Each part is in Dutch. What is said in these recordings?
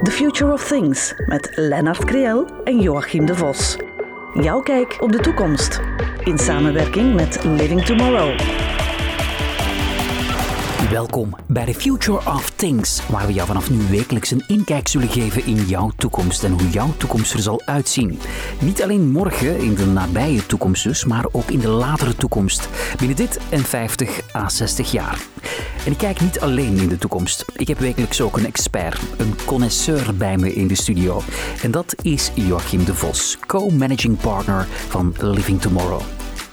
The Future of Things met Lennart Kriel en Joachim de Vos. Jouw kijk op de toekomst. In samenwerking met Living Tomorrow. Welkom bij The Future of Things, waar we jou vanaf nu wekelijks een inkijk zullen geven in jouw toekomst en hoe jouw toekomst er zal uitzien. Niet alleen morgen, in de nabije toekomst dus, maar ook in de latere toekomst, binnen dit en 50 à 60 jaar. En ik kijk niet alleen in de toekomst. Ik heb wekelijks ook een expert, een connoisseur bij me in de studio. En dat is Joachim de Vos, co-managing partner van Living Tomorrow.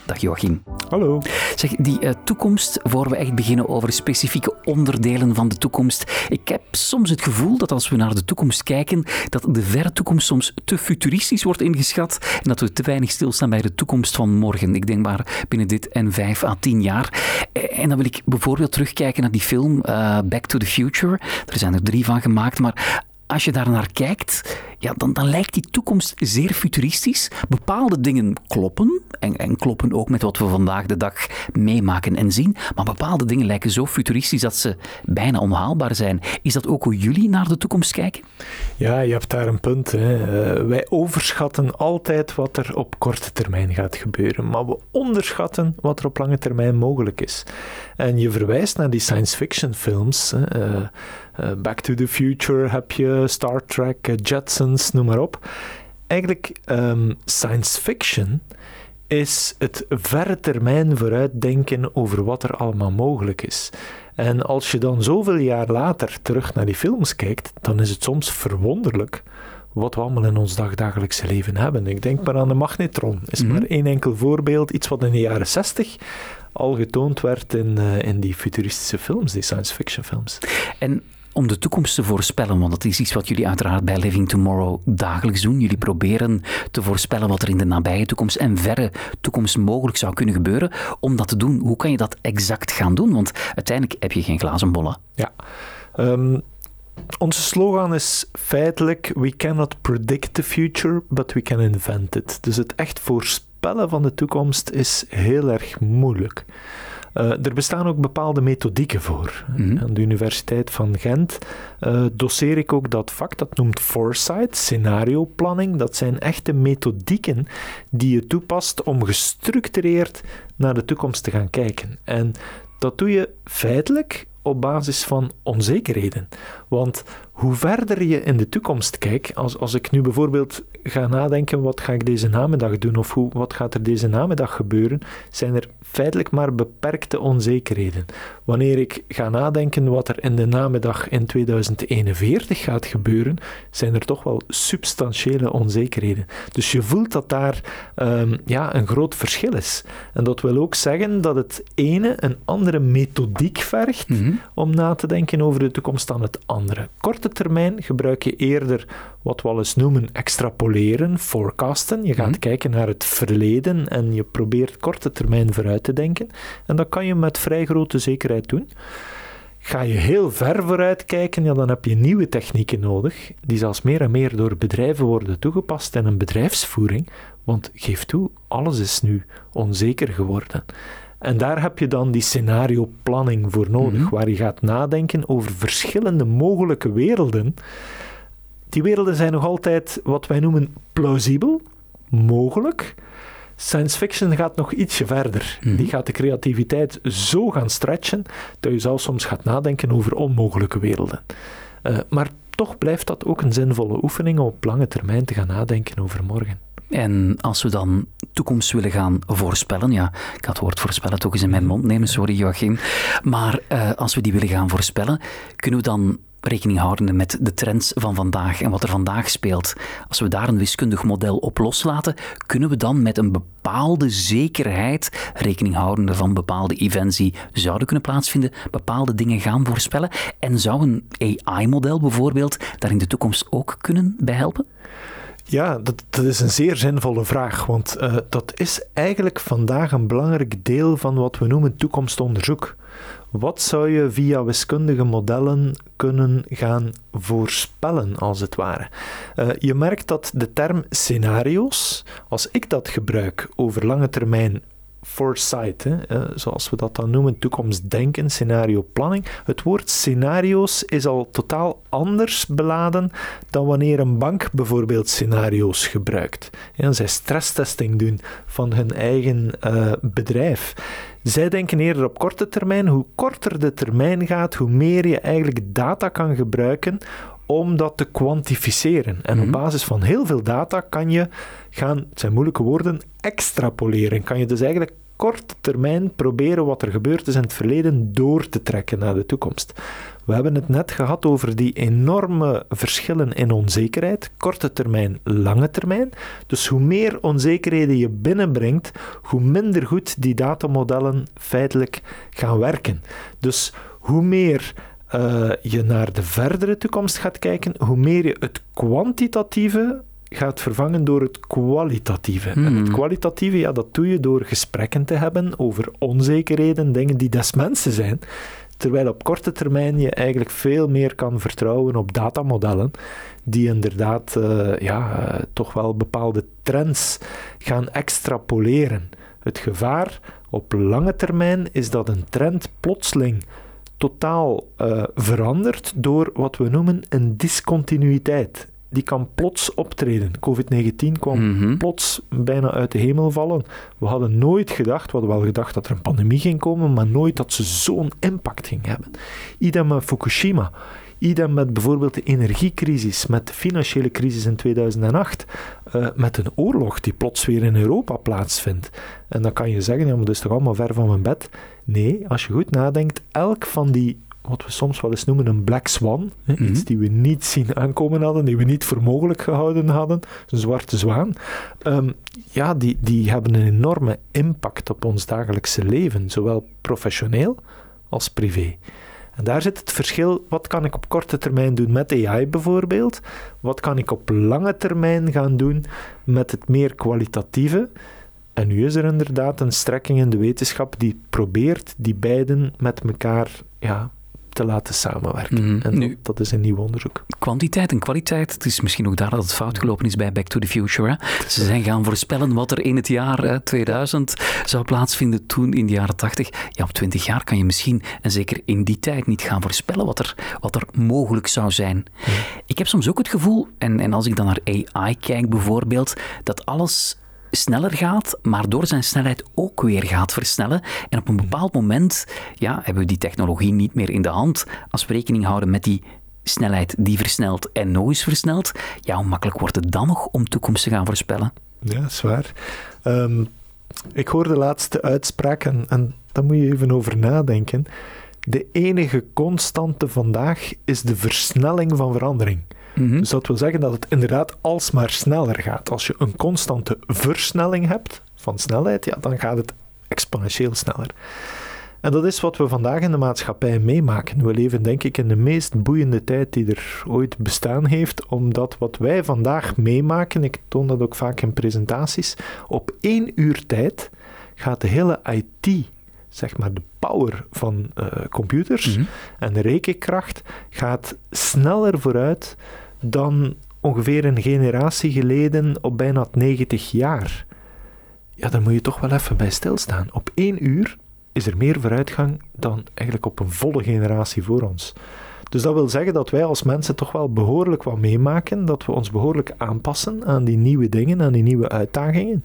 Dag Joachim. Hallo. Zeg, die uh, toekomst, voor we echt beginnen over specifieke onderdelen van de toekomst. Ik heb soms het gevoel dat als we naar de toekomst kijken, dat de verre toekomst soms te futuristisch wordt ingeschat en dat we te weinig stilstaan bij de toekomst van morgen. Ik denk maar binnen dit en vijf à tien jaar. Eh, en dan wil ik bijvoorbeeld terugkijken naar die film uh, Back to the Future. Er zijn er drie van gemaakt, maar als je daar naar kijkt, ja, dan, dan lijkt die toekomst zeer futuristisch. Bepaalde dingen kloppen, en, en kloppen ook met wat we vandaag de dag meemaken en zien, maar bepaalde dingen lijken zo futuristisch dat ze bijna onhaalbaar zijn. Is dat ook hoe jullie naar de toekomst kijken? Ja, je hebt daar een punt. Hè. Uh, wij overschatten altijd wat er op korte termijn gaat gebeuren, maar we onderschatten wat er op lange termijn mogelijk is. En je verwijst naar die science fiction films. Uh, uh, Back to the Future heb je, Star Trek, uh, Noem maar op. Eigenlijk, um, science fiction is het verre termijn vooruitdenken over wat er allemaal mogelijk is. En als je dan zoveel jaar later terug naar die films kijkt, dan is het soms verwonderlijk wat we allemaal in ons dagdagelijkse leven hebben. Ik denk maar aan de magnetron. Is mm -hmm. maar één enkel voorbeeld. Iets wat in de jaren 60 al getoond werd in, uh, in die futuristische films, die science fiction films. En om de toekomst te voorspellen, want dat is iets wat jullie uiteraard bij Living Tomorrow dagelijks doen. Jullie proberen te voorspellen wat er in de nabije toekomst en verre toekomst mogelijk zou kunnen gebeuren. Om dat te doen, hoe kan je dat exact gaan doen? Want uiteindelijk heb je geen glazen bollen. Ja. Um, onze slogan is feitelijk: We cannot predict the future, but we can invent it. Dus het echt voorspellen van de toekomst is heel erg moeilijk. Uh, er bestaan ook bepaalde methodieken voor. Mm -hmm. Aan de Universiteit van Gent uh, doseer ik ook dat vak, dat noemt foresight, scenarioplanning. Dat zijn echte methodieken die je toepast om gestructureerd naar de toekomst te gaan kijken. En dat doe je feitelijk op basis van onzekerheden. Want hoe verder je in de toekomst kijkt, als, als ik nu bijvoorbeeld ga nadenken, wat ga ik deze namiddag doen of hoe, wat gaat er deze namiddag gebeuren, zijn er feitelijk maar beperkte onzekerheden. Wanneer ik ga nadenken wat er in de namiddag in 2041 gaat gebeuren, zijn er toch wel substantiële onzekerheden. Dus je voelt dat daar um, ja, een groot verschil is. En dat wil ook zeggen dat het ene een andere methodiek vergt mm -hmm. om na te denken over de toekomst dan het andere. Korte termijn gebruik je eerder wat we al eens noemen extrapoleren, forecasten. Je gaat mm -hmm. kijken naar het verleden en je probeert korte termijn vooruit te denken. En dat kan je met vrij grote zekerheid doen. Ga je heel ver vooruit kijken, ja, dan heb je nieuwe technieken nodig, die zelfs meer en meer door bedrijven worden toegepast in een bedrijfsvoering. Want geef toe, alles is nu onzeker geworden. En daar heb je dan die scenarioplanning voor nodig, mm -hmm. waar je gaat nadenken over verschillende mogelijke werelden. Die werelden zijn nog altijd wat wij noemen plausibel, mogelijk. Science fiction gaat nog ietsje verder. Mm -hmm. Die gaat de creativiteit zo gaan stretchen dat je zelfs soms gaat nadenken over onmogelijke werelden. Uh, maar toch blijft dat ook een zinvolle oefening om op lange termijn te gaan nadenken over morgen. En als we dan toekomst willen gaan voorspellen, ja, ik had het woord voorspellen toch eens in mijn mond nemen, sorry Joachim, maar uh, als we die willen gaan voorspellen, kunnen we dan rekening houden met de trends van vandaag en wat er vandaag speelt. Als we daar een wiskundig model op loslaten, kunnen we dan met een bepaalde zekerheid, rekening houdende van bepaalde events die zouden kunnen plaatsvinden, bepaalde dingen gaan voorspellen. En zou een AI-model bijvoorbeeld daar in de toekomst ook kunnen bij helpen? Ja, dat, dat, is een zeer zinvolle vraag, want uh, dat is eigenlijk vandaag een belangrijk deel van wat we noemen toekomstonderzoek. Wat zou je via wiskundige modellen kunnen gaan voorspellen, als het ware? Uh, je merkt dat de term scenario's, als ik dat gebruik over lange termijn foresight, eh, zoals we dat dan noemen, toekomstdenken, scenarioplanning. Het woord scenario's is al totaal anders beladen dan wanneer een bank bijvoorbeeld scenario's gebruikt. En zij stresstesting doen van hun eigen uh, bedrijf. Zij denken eerder op korte termijn. Hoe korter de termijn gaat, hoe meer je eigenlijk data kan gebruiken om dat te kwantificeren. En op mhm. basis van heel veel data kan je gaan, het zijn moeilijke woorden, extrapoleren. Kan je dus eigenlijk korte termijn proberen wat er gebeurd is in het verleden door te trekken naar de toekomst. We hebben het net gehad over die enorme verschillen in onzekerheid, korte termijn, lange termijn. Dus hoe meer onzekerheden je binnenbrengt, hoe minder goed die datamodellen feitelijk gaan werken. Dus hoe meer uh, je naar de verdere toekomst gaat kijken, hoe meer je het kwantitatieve gaat vervangen door het kwalitatieve. En het hmm. kwalitatieve, ja, dat doe je door gesprekken te hebben over onzekerheden, dingen die des mensen zijn. Terwijl op korte termijn je eigenlijk veel meer kan vertrouwen op datamodellen, die inderdaad uh, ja, uh, toch wel bepaalde trends gaan extrapoleren. Het gevaar op lange termijn is dat een trend plotseling totaal uh, verandert door wat we noemen een discontinuïteit. Die kan plots optreden. COVID-19 kwam mhm. plots bijna uit de hemel vallen. We hadden nooit gedacht, we hadden wel gedacht dat er een pandemie ging komen, maar nooit dat ze zo'n impact ging hebben. Idem met Fukushima. Idem met bijvoorbeeld de energiecrisis, met de financiële crisis in 2008, uh, eh, met een oorlog die plots weer in Europa plaatsvindt. En dan kan je zeggen, ja, maar dat is toch allemaal ver van mijn bed. Nee, als je goed nadenkt, elk van die wat we soms wel eens noemen een black swan. Hè, Iets mhm. die we niet zien aankomen hadden, die we niet voor mogelijk gehouden hadden. Een zwarte zwaan. Ehm, ja, die, die hebben een enorme impact op ons dagelijkse leven, zowel professioneel als privé. En daar zit het verschil. Wat kan ik op korte termijn doen met AI bijvoorbeeld? Wat kan ik op lange termijn gaan doen met het meer kwalitatieve? En nu is er inderdaad een strekking in de wetenschap die probeert die beiden met elkaar ja, te laten samenwerken. Mhm. En dat, is een nieuw onderzoek. Kwantiteit en kwaliteit, het is misschien ook daar dat het fout gelopen is bij Back to the Future. Hè? Ze zijn gaan voorspellen wat er in het jaar hè, 2000 zou plaatsvinden toen in de jaren 80. Ja, op 20 jaar kan je misschien, en zeker in die tijd, niet gaan voorspellen wat er, wat er mogelijk zou zijn. Ik heb soms ook het gevoel, en, en als ik dan naar AI kijk bijvoorbeeld, dat alles sneller gaat, maar door zijn snelheid ook weer gaat versnellen. En op een bepaald moment ja, hebben we die technologie niet meer in de hand als we rekening houden met die snelheid die versnelt en nog eens versnelt. Ja, hoe makkelijk wordt het dan nog om toekomst te gaan voorspellen? Ja, zwaar. Um, ik hoorde de laatste uitspraak en, en daar moet je even over nadenken. De enige constante vandaag is de versnelling van verandering. Mhm. Dus dat wil zeggen dat het inderdaad alsmaar sneller gaat. Als je een constante versnelling hebt van snelheid, ja, dan gaat het exponentieel sneller. En dat is wat we vandaag in de maatschappij meemaken. We leven denk ik in de meest boeiende tijd die er ooit bestaan heeft, omdat wat wij vandaag meemaken, ik toon dat ook vaak in presentaties, op één uur tijd gaat de hele IT, zeg maar de power van uh, computers mm en de rekenkracht, gaat sneller vooruit dan ongeveer een generatie geleden op bijna 90 jaar. Ja, daar moet je toch wel even bij stilstaan. Op één uur is er meer vooruitgang dan eigenlijk op een volle generatie voor ons. Dus dat wil zeggen dat wij als mensen toch wel behoorlijk wat meemaken, dat we ons behoorlijk aanpassen aan die nieuwe dingen, aan die nieuwe uitdagingen.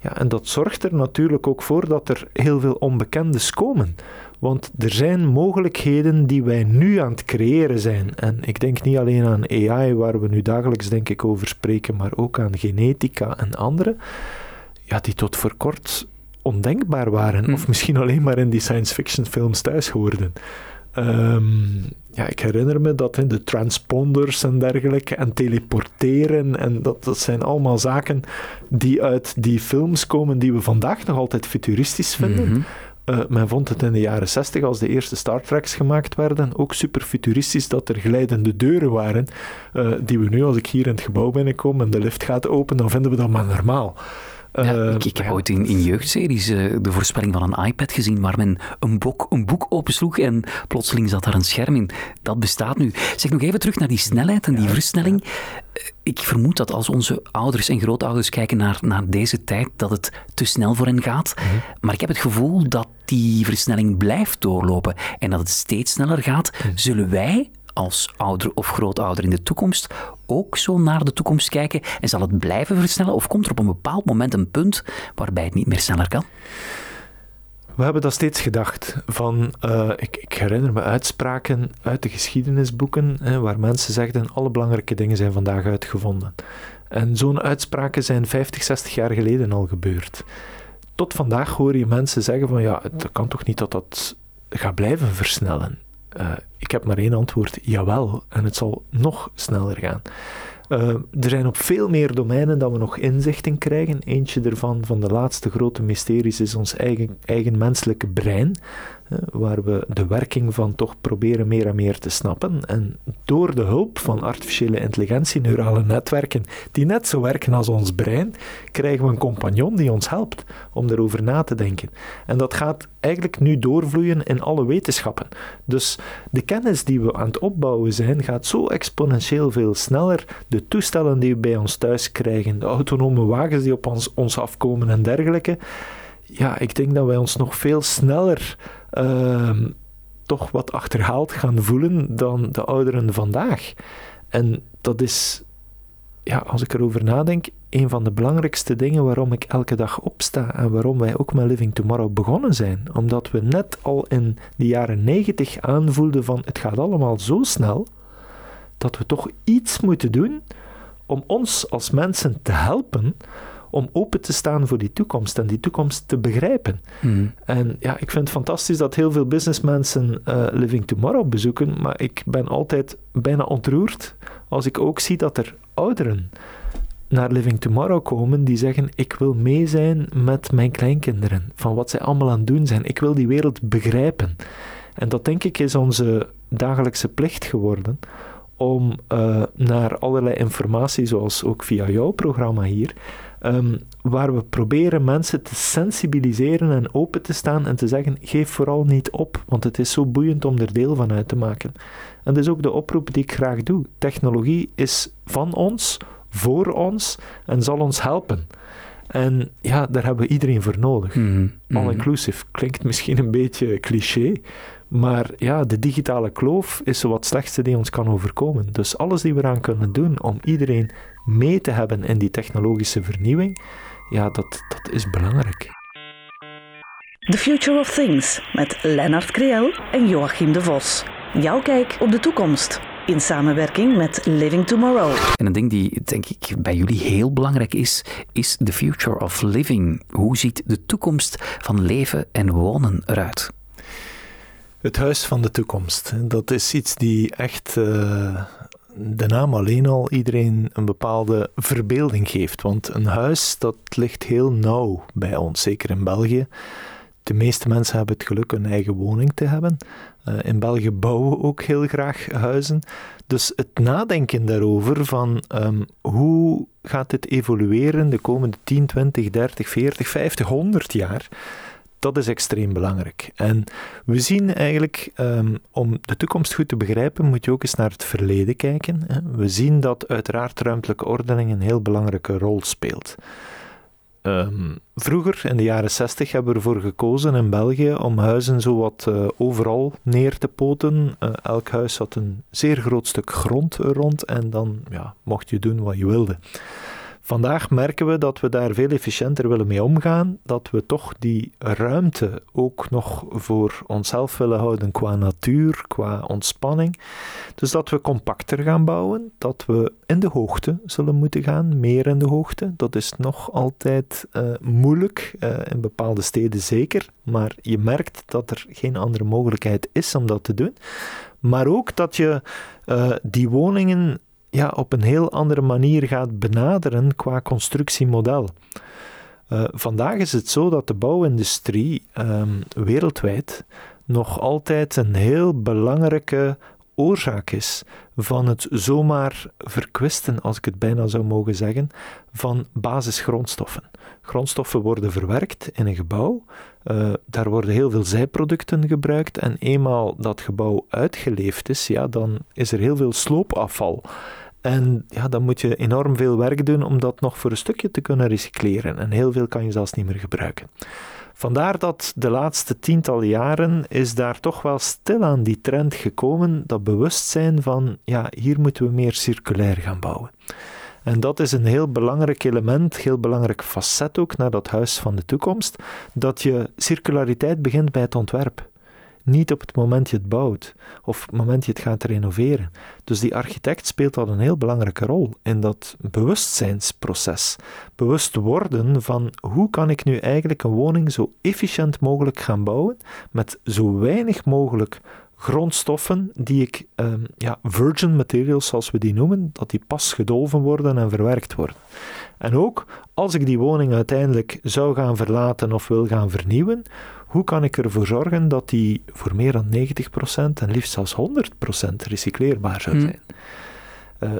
Ja, en dat zorgt er natuurlijk ook voor dat er heel veel onbekendes komen. Want er zijn mogelijkheden die wij nu aan het creëren zijn. En ik denk niet alleen aan AI, waar we nu dagelijks denk ik over spreken, maar ook aan genetica en andere, ja, die tot voor kort ondenkbaar waren. Hm. Of misschien alleen maar in die science fiction films thuis hoorden. Ehm, ja, ik herinner me dat in de transponders en dergelijke en teleporteren en dat, dat zijn allemaal zaken die uit die films komen die we vandaag nog altijd futuristisch vinden. Mhm. Uh, men vond het in de jaren 60, als de eerste Star Treks gemaakt werden, ook super futuristisch dat er glijdende deuren waren, uh, die we nu, als ik hier in het gebouw binnenkom en de lift gaat open, dan vinden we dat maar normaal. Ja, ik, ik, heb ooit in, in jeugdseries uh, de voorspelling van een iPad gezien waar men een, boek, een boek opensloeg en plotseling zat daar een scherm in. Dat bestaat nu. Zeg nog even terug naar die snelheid en die versnelling. Ik vermoed dat als onze ouders en grootouders kijken naar, naar deze tijd, dat het te snel voor hen gaat. Mhm. Maar ik heb het gevoel dat die versnelling blijft doorlopen en dat het steeds sneller gaat. Mhm. Zullen wij als ouder of grootouder in de toekomst ook zo naar de toekomst kijken en zal het blijven versnellen of komt er op een bepaald moment een punt waarbij het niet meer sneller kan? We hebben dat steeds gedacht. Van, uh, ik, ik, herinner me uitspraken uit de geschiedenisboeken, hè, waar mensen zegden: alle belangrijke dingen zijn vandaag uitgevonden. En zo'n uitspraken zijn 50, 60 jaar geleden al gebeurd. Tot vandaag hoor je mensen zeggen: van ja, het kan toch niet dat dat gaat blijven versnellen. Uh, ik heb maar één antwoord: jawel, en het zal nog sneller gaan. Uh, er zijn op veel meer domeinen dat we nog inzicht in krijgen. Eentje ervan, van de laatste grote mysteries, is ons eigen, eigen menselijke brein waar we de werking van toch proberen meer en meer te snappen. En door de hulp van artificiële intelligentie, neurale netwerken, die net zo werken als ons brein, krijgen we een compagnon die ons helpt om erover na te denken. En dat gaat eigenlijk nu doorvloeien in alle wetenschappen. Dus de kennis die we aan het opbouwen zijn, gaat zo exponentieel veel sneller. De toestellen die we bij ons thuis krijgen, de autonome wagens die op ons, ons afkomen en dergelijke. Ja, ik denk dat wij ons nog veel sneller Ehm, toch wat achterhaald gaan voelen dan de ouderen vandaag. En dat is, ja, als ik erover nadenk, een van de belangrijkste dingen waarom ik elke dag opsta en waarom wij ook met Living Tomorrow begonnen zijn. Omdat we net al in de jaren negentig aanvoelden van het gaat allemaal zo snel, dat we toch iets moeten doen om ons als mensen te helpen om open te staan voor die toekomst en die toekomst te begrijpen. Hmm. En ja, ik vind het fantastisch dat heel veel businessmensen uh, Living Tomorrow bezoeken, maar ik ben altijd bijna ontroerd als ik ook zie dat er ouderen naar Living Tomorrow komen die zeggen: Ik wil mee zijn met mijn kleinkinderen, van wat zij allemaal aan het doen zijn. Ik wil die wereld begrijpen. En dat denk ik is onze dagelijkse plicht geworden om uh, naar allerlei informatie, zoals ook via jouw programma hier, um, waar we proberen mensen te sensibiliseren en open te staan en te zeggen: geef vooral niet op, want het is zo boeiend om er deel van uit te maken. En dat is ook de oproep die ik graag doe. Technologie is van ons, voor ons en zal ons helpen. En ja, daar hebben we iedereen voor nodig. Mm All-inclusive klinkt misschien een beetje cliché, maar ja, de digitale kloof is zo wat slechtste die ons kan overkomen. Dus alles die we eraan kunnen doen om iedereen mee te hebben in die technologische vernieuwing, ja, dat, dat is belangrijk. The Future of Things met Lennart Kriel en Joachim de Vos. Jouw kijk op de toekomst. In samenwerking met Living Tomorrow. En een ding die denk ik bij jullie heel belangrijk is, is the future of living. Hoe ziet de toekomst van leven en wonen eruit? Het huis van de toekomst. Dat is iets die echt uh, de naam alleen al iedereen een bepaalde verbeelding geeft. Want een huis, dat ligt heel nauw bij ons, zeker in België. De meeste mensen hebben het geluk een eigen woning te hebben. Uh, in België bouwen we ook heel graag huizen. Dus het nadenken daarover van um, hoe gaat dit evolueren de komende 10, 20, 30, 40, 50, 100 jaar dat is extreem belangrijk. En we zien eigenlijk, um, om de toekomst goed te begrijpen, moet je ook eens naar het verleden kijken. We zien dat uiteraard ruimtelijke ordening een heel belangrijke rol speelt. Um, vroeger, in de jaren 60, hebben we ervoor gekozen in België om huizen zo wat uh, overal neer te poten. Uh, elk huis had een zeer groot stuk grond rond en dan ja, mocht je doen wat je wilde. Vandaag merken we dat we daar veel efficiënter willen mee omgaan, dat we toch die ruimte ook nog voor onszelf willen houden qua natuur, qua ontspanning. Dus dat we compacter gaan bouwen, dat we in de hoogte zullen moeten gaan, meer in de hoogte. Dat is nog altijd uh, moeilijk, uh, in bepaalde steden zeker, maar je merkt dat er geen andere mogelijkheid is om dat te doen. Maar ook dat je uh, die woningen ja, op een heel andere manier gaat benaderen qua constructiemodel. Uh, vandaag is het zo dat de bouwindustrie um, wereldwijd nog altijd een heel belangrijke oorzaak is van het zomaar verkwisten, als ik het bijna zou mogen zeggen, van basisgrondstoffen. Grondstoffen worden verwerkt in een gebouw, uh, daar worden heel veel zijproducten gebruikt en eenmaal dat gebouw uitgeleefd is, ja, dan is er heel veel sloopafval. En ja, dan moet je enorm veel werk doen om dat nog voor een stukje te kunnen recycleren. En heel veel kan je zelfs niet meer gebruiken. Vandaar dat de laatste tientallen jaren is daar toch wel stilaan die trend gekomen, dat bewustzijn van, ja, hier moeten we meer circulair gaan bouwen. En dat is een heel belangrijk element, heel belangrijk facet ook naar dat huis van de toekomst, dat je circulariteit begint bij het ontwerp. Niet op het moment je het bouwt of het moment je het gaat renoveren. Dus die architect speelt al een heel belangrijke rol in dat bewustzijnsproces. Bewust worden van hoe kan ik nu eigenlijk een woning zo efficiënt mogelijk gaan bouwen met zo weinig mogelijk grondstoffen die ik, um, ja, virgin materials zoals we die noemen, dat die pas gedolven worden en verwerkt worden. En ook als ik die woning uiteindelijk zou gaan verlaten of wil gaan vernieuwen, hoe kan ik ervoor zorgen dat die voor meer dan 90% en liefst zelfs 100% recycleerbaar zou hmm. zijn?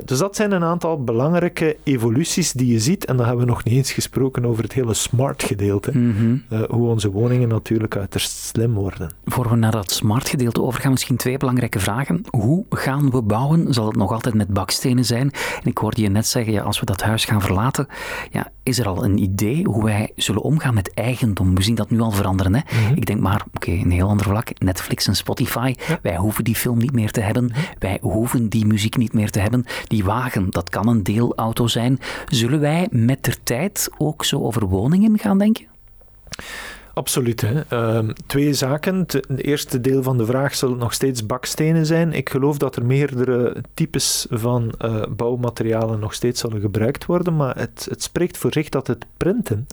Dus dat zijn een aantal belangrijke evoluties die je ziet. En dan hebben we nog niet eens gesproken over het hele smart gedeelte. Mm uh, hoe onze woningen natuurlijk uiterst slim worden. Voor we naar dat smart gedeelte overgaan, misschien twee belangrijke vragen. Hoe gaan we bouwen? Zal het nog altijd met bakstenen zijn? En ik hoorde je net zeggen, ja, als we dat huis gaan verlaten, ja, is er al een idee hoe wij zullen omgaan met eigendom? We zien dat nu al veranderen. Hè? Mhm. Ik denk maar, oké, een heel ander vlak. Netflix en Spotify. Wij hoeven die film niet meer te hebben. Mhm. Wij hoeven die muziek niet meer te hebben. Die wagen, dat kan een deelauto zijn. Zullen wij met de tijd ook zo over woningen gaan denken? Absoluut. Hè. Ehm, twee zaken. Het eerste deel van de vraag zal nog steeds bakstenen zijn. Ik geloof dat er meerdere types van uh, bouwmaterialen nog steeds zullen gebruikt worden, maar het, het spreekt voor zich dat het printen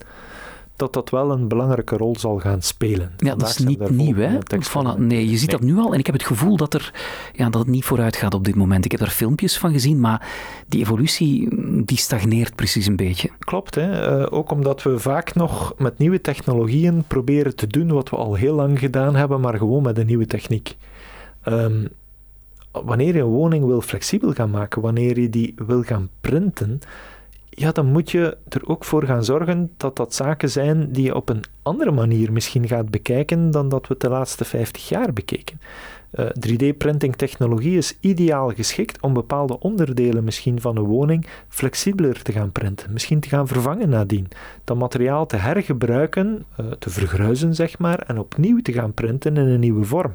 dat dat wel een belangrijke rol zal gaan spelen. Ja, dat is niet nieuw, hè? Voilà, nee, je ziet dat nu al en ik heb het gevoel dat, er, ja, dat het niet vooruit gaat op dit moment. Ik heb er filmpjes van gezien, maar die evolutie die stagneert precies een beetje. Klopt, hè? Uh, ook omdat we vaak nog met nieuwe technologieën proberen te doen wat we al heel lang gedaan hebben, maar gewoon met een nieuwe techniek. Um, wanneer je een woning wil flexibel gaan maken, wanneer je die wil gaan printen, ja, dan moet je er ook voor gaan zorgen dat dat zaken zijn die je op een andere manier misschien gaat bekijken dan dat we de laatste 50 jaar bekeken. 3D-printing eh, technologie is ideaal geschikt om bepaalde onderdelen misschien van een woning flexibeler te gaan printen, misschien te gaan vervangen nadien. Dat materiaal te hergebruiken, uh, te vergruizen zeg maar, en opnieuw te gaan printen in een nieuwe vorm.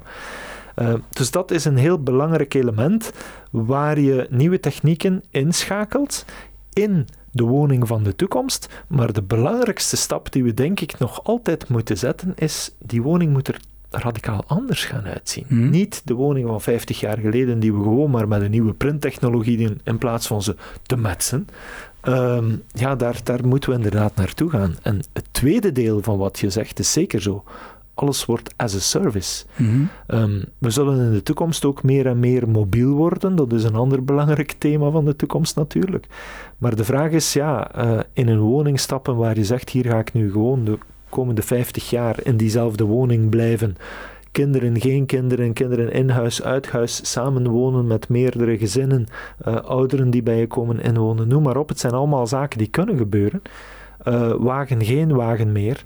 Uh, dus dat is een heel belangrijk element waar je nieuwe technieken inschakelt in de woning van de toekomst. Maar de belangrijkste stap die we denk ik nog altijd moeten zetten is, die woning moet er radicaal anders gaan uitzien. Hmm. Niet de woning van 50 jaar geleden die we gewoon maar met een nieuwe printtechnologie doen in plaats van ze te metsen. Um, ja, daar, daar moeten we inderdaad naartoe gaan. En het tweede deel van wat je zegt is zeker zo alles wordt as a service. Mhm. Ehm, we zullen in de toekomst ook meer en meer mobiel worden. Dat is een ander belangrijk thema van de toekomst natuurlijk. Maar de vraag is, ja, uh, in een woning stappen waar je zegt, hier ga ik nu gewoon de komende 50 jaar in diezelfde woning blijven. Kinderen, geen kinderen, kinderen in huis, uit huis, samenwonen met meerdere gezinnen, uh, ouderen die bij je komen inwonen, noem maar op. Het zijn allemaal zaken die kunnen gebeuren. Uh, wagen geen wagen meer.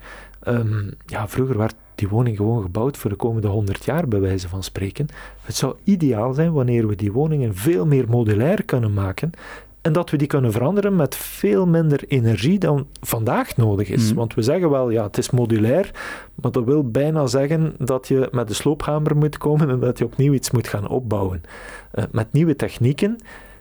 Um, ja, vroeger werd die woning gewoon gebouwd voor de komende 100 jaar, bij wijze van spreken. Het zou ideaal zijn wanneer we die woningen veel meer modulair kunnen maken en dat we die kunnen veranderen met veel minder energie dan vandaag nodig is. Mhm. Want we zeggen wel, ja, het is modulair, maar dat wil bijna zeggen dat je met de sloophamer moet komen en dat je opnieuw iets moet gaan opbouwen. Uh, met nieuwe technieken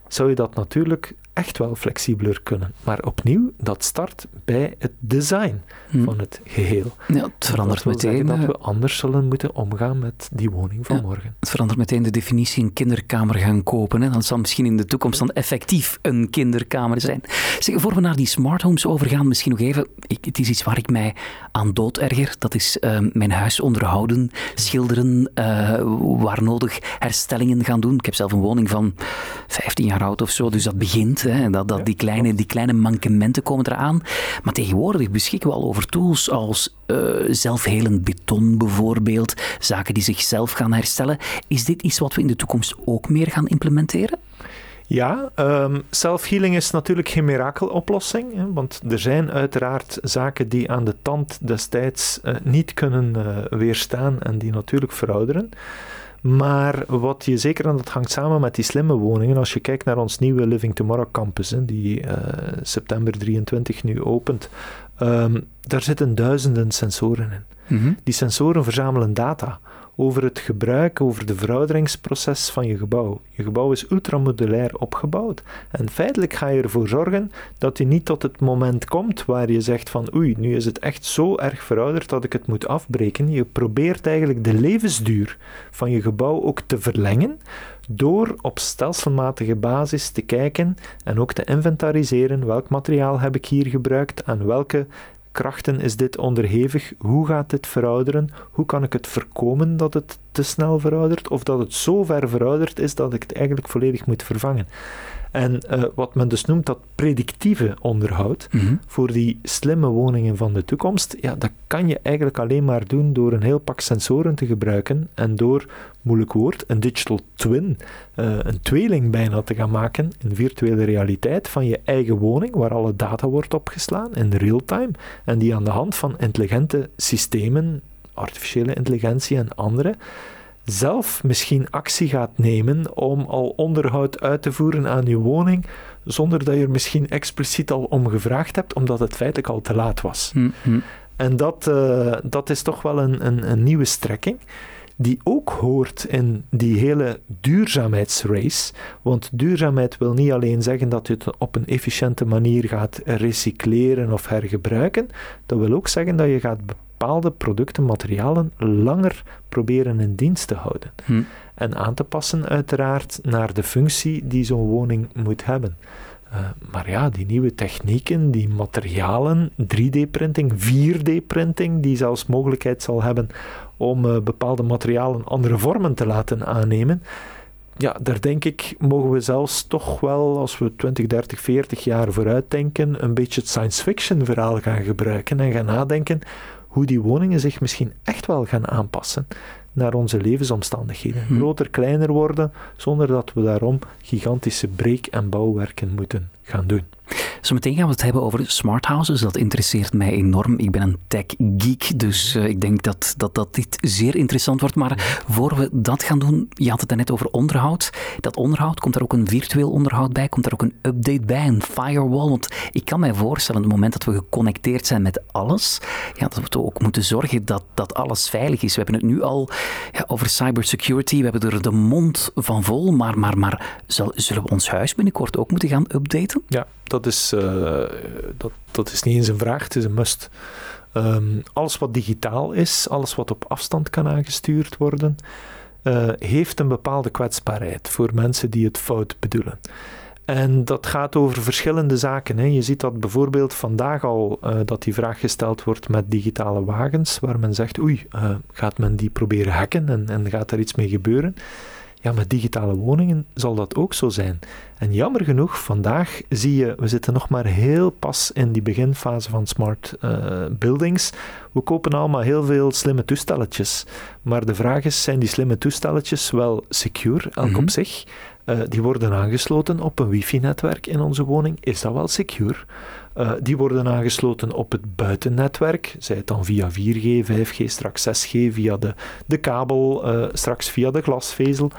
zou je dat natuurlijk echt wel flexibeler kunnen. Maar opnieuw, dat start bij het design hm. van het geheel. Ja, het verandert meteen. Dat we anders zullen moeten omgaan met die woning van morgen. Het verandert meteen de definitie een kinderkamer gaan kopen. Hè. Dan zal misschien in de toekomst dan effectief een kinderkamer zijn. Zeg, voor we naar die smart homes overgaan, misschien nog even. Ik, het is iets waar ik mij aan dood erger. Dat is ehm, mijn huis onderhouden, schilderen, uh, waar nodig herstellingen gaan doen. Ik heb zelf een woning van 15 jaar oud of zo, dus dat begint. Hè, dat, dat die, kleine, die kleine mankementen komen eraan. Maar tegenwoordig beschikken we al over tools als uh, zelfhelend beton bijvoorbeeld, zaken die zichzelf gaan herstellen. Is dit iets wat we in de toekomst ook meer gaan implementeren? Ja, um, self-healing is natuurlijk geen mirakeloplossing, hè, want er zijn uiteraard zaken die aan de tand destijds uh, niet kunnen uh, weerstaan en die natuurlijk verouderen. Maar wat je zeker, en dat hangt samen met die slimme woningen, als je kijkt naar ons nieuwe Living Tomorrow campus, hè, die uh, september 23 nu opent, um, daar zitten duizenden sensoren in. Mm Die sensoren verzamelen data over het gebruik, over de verouderingsproces van je gebouw. Je gebouw is ultramodulair opgebouwd en feitelijk ga je ervoor zorgen dat je niet tot het moment komt waar je zegt van oei, nu is het echt zo erg verouderd dat ik het moet afbreken. Je probeert eigenlijk de levensduur van je gebouw ook te verlengen door op stelselmatige basis te kijken en ook te inventariseren welk materiaal heb ik hier gebruikt en welke krachten is dit onderhevig? Hoe gaat dit verouderen? Hoe kan ik het voorkomen dat het te snel veroudert of dat het zo ver verouderd is dat ik het eigenlijk volledig moet vervangen? En uh, wat men dus noemt dat predictieve onderhoud mm -hmm. voor die slimme woningen van de toekomst, ja, dat kan je eigenlijk alleen maar doen door een heel pak sensoren te gebruiken en door, moeilijk woord, een digital twin, uh, een tweeling bijna te gaan maken in virtuele realiteit van je eigen woning, waar alle data wordt opgeslaan in real time en die aan de hand van intelligente systemen, artificiële intelligentie en andere, zelf misschien actie gaat nemen om al onderhoud uit te voeren aan je woning, zonder dat je er misschien expliciet al om gevraagd hebt, omdat het feitelijk al te laat was. Mm-hmm. En dat, uh, dat is toch wel een, een, een, nieuwe strekking, die ook hoort in die hele duurzaamheidsrace. Want duurzaamheid wil niet alleen zeggen dat je het op een efficiënte manier gaat recycleren of hergebruiken, dat wil ook zeggen dat je gaat bepaalde producten, materialen langer proberen in dienst te houden. Hm. En aan te passen uiteraard naar de functie die zo'n woning moet hebben. Uh, maar ja, die nieuwe technieken, die materialen, 3D-printing, 4D-printing, die zelfs mogelijkheid zal hebben om uh, bepaalde materialen andere vormen te laten aannemen. Ja, daar denk ik, mogen we zelfs toch wel, als we 20, 30, 40 jaar vooruit denken, een beetje het science fiction verhaal gaan gebruiken en gaan nadenken hoe die woningen zich misschien echt wel gaan aanpassen naar onze levensomstandigheden. Mhm. Groter, kleiner worden, zonder dat we daarom gigantische breek- en bouwwerken moeten gaan doen. Zometeen gaan we het hebben over smart houses. Dat interesseert mij enorm. Ik ben een tech geek, dus uh, ik denk dat, dat, dat dit zeer interessant wordt. Maar voor we dat gaan doen, je had het net over onderhoud. Dat onderhoud, komt er ook een virtueel onderhoud bij? Komt er ook een update bij, een firewall? Want ik kan mij voorstellen, op het moment dat we geconnecteerd zijn met alles, ja, dat we ook moeten zorgen dat, dat alles veilig is. We hebben het nu al over cybersecurity, we hebben er de mond van vol, maar, maar, maar zullen we ons huis binnenkort ook moeten gaan updaten? Ja, dat is, uh, dat, dat is niet eens een vraag, het is een must. Um, alles wat digitaal is, alles wat op afstand kan aangestuurd worden, uh, heeft een bepaalde kwetsbaarheid voor mensen die het fout bedoelen. En dat gaat over verschillende zaken. Hè. Je ziet dat bijvoorbeeld vandaag al uh, dat die vraag gesteld wordt met digitale wagens, waar men zegt, oei, gaat men die proberen hacken en, en gaat er iets mee gebeuren? Ja, met digitale woningen zal dat ook zo zijn. En jammer genoeg, vandaag zie je, we zitten nog maar heel pas in die beginfase van smart uh, buildings. We kopen allemaal heel veel slimme toestelletjes. Maar de vraag is, zijn die slimme toestelletjes wel secure, elk op mhm. zich? Uh, die worden aangesloten op een wifi-netwerk in onze woning. Is dat wel secure? Uh, die worden aangesloten op het buitennetwerk, zij het dan via 4G, 5G, straks 6G, via de, de kabel, uh, straks via de glasvezel.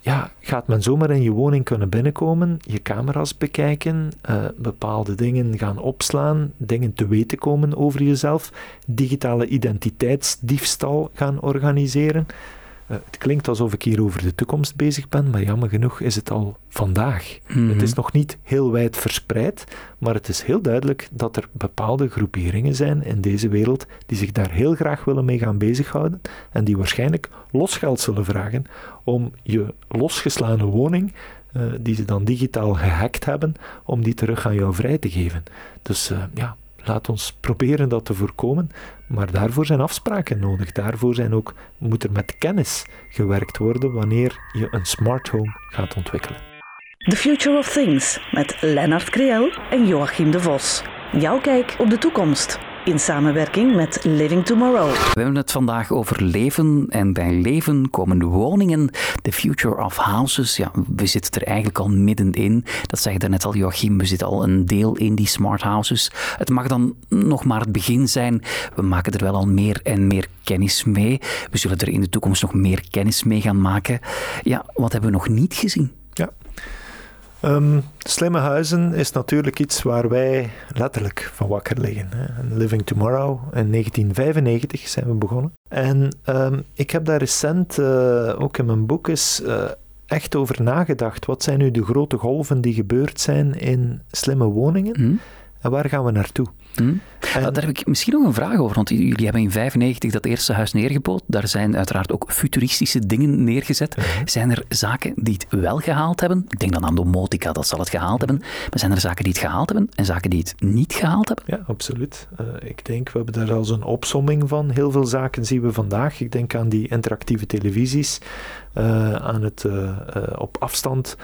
Ja, gaat men zomaar in je woning kunnen binnenkomen, je camera's bekijken, uh, bepaalde dingen gaan opslaan, dingen te weten komen over jezelf, digitale identiteitsdiefstal gaan organiseren. Uh, het klinkt alsof ik hier over de toekomst bezig ben, maar jammer genoeg is het al vandaag. Het is nog niet heel wijd verspreid, maar het is heel duidelijk dat er bepaalde groeperingen zijn in deze wereld die zich daar heel graag willen mee gaan bezighouden en die waarschijnlijk losgeld zullen vragen om je losgeslagen woning uh, die ze dan digitaal gehackt hebben, om die terug aan jou vrij te geven. Dus uh, ja, Laat ons proberen dat te voorkomen, maar daarvoor zijn afspraken nodig. Daarvoor zijn ook, moet er met kennis gewerkt worden wanneer je een smart home gaat ontwikkelen. The Future of Things met Lennart Creel en Joachim de Vos. Jouw kijk op de toekomst. In samenwerking met Living Tomorrow. We hebben het vandaag over leven en bij leven komen woningen, the future of houses. Ja, we zitten er eigenlijk al middenin. Dat zei je daarnet al, Joachim, we zitten al een deel in die smart houses. Het mag dan nog maar het begin zijn. We maken er wel al meer en meer kennis mee. We zullen er in de toekomst nog meer kennis mee gaan maken. Ja, wat hebben we nog niet gezien? Ja. Um, slimme huizen is natuurlijk iets waar wij letterlijk van wakker liggen. Hè. Living Tomorrow in 1995 zijn we begonnen. En um, ik heb daar recent, uh, ook in mijn boek, eens uh, echt over nagedacht. Wat zijn nu de grote golven die gebeurd zijn in slimme woningen? Mm. En waar gaan we naartoe? Hm? Daar heb ik misschien nog een vraag over, want jullie hebben in 1995 dat eerste huis neergeboot. Daar zijn uiteraard ook futuristische dingen neergezet. Zijn er zaken die het wel gehaald hebben? Ik denk dan aan domotica, dat zal het gehaald hebben. Maar zijn er zaken die het gehaald hebben en zaken die het niet gehaald hebben? Ja, absoluut. Uh, ik denk, we hebben daar al zo'n opsomming van. Heel veel zaken zien we vandaag. Ik denk aan die interactieve televisies, uh, aan het op afstand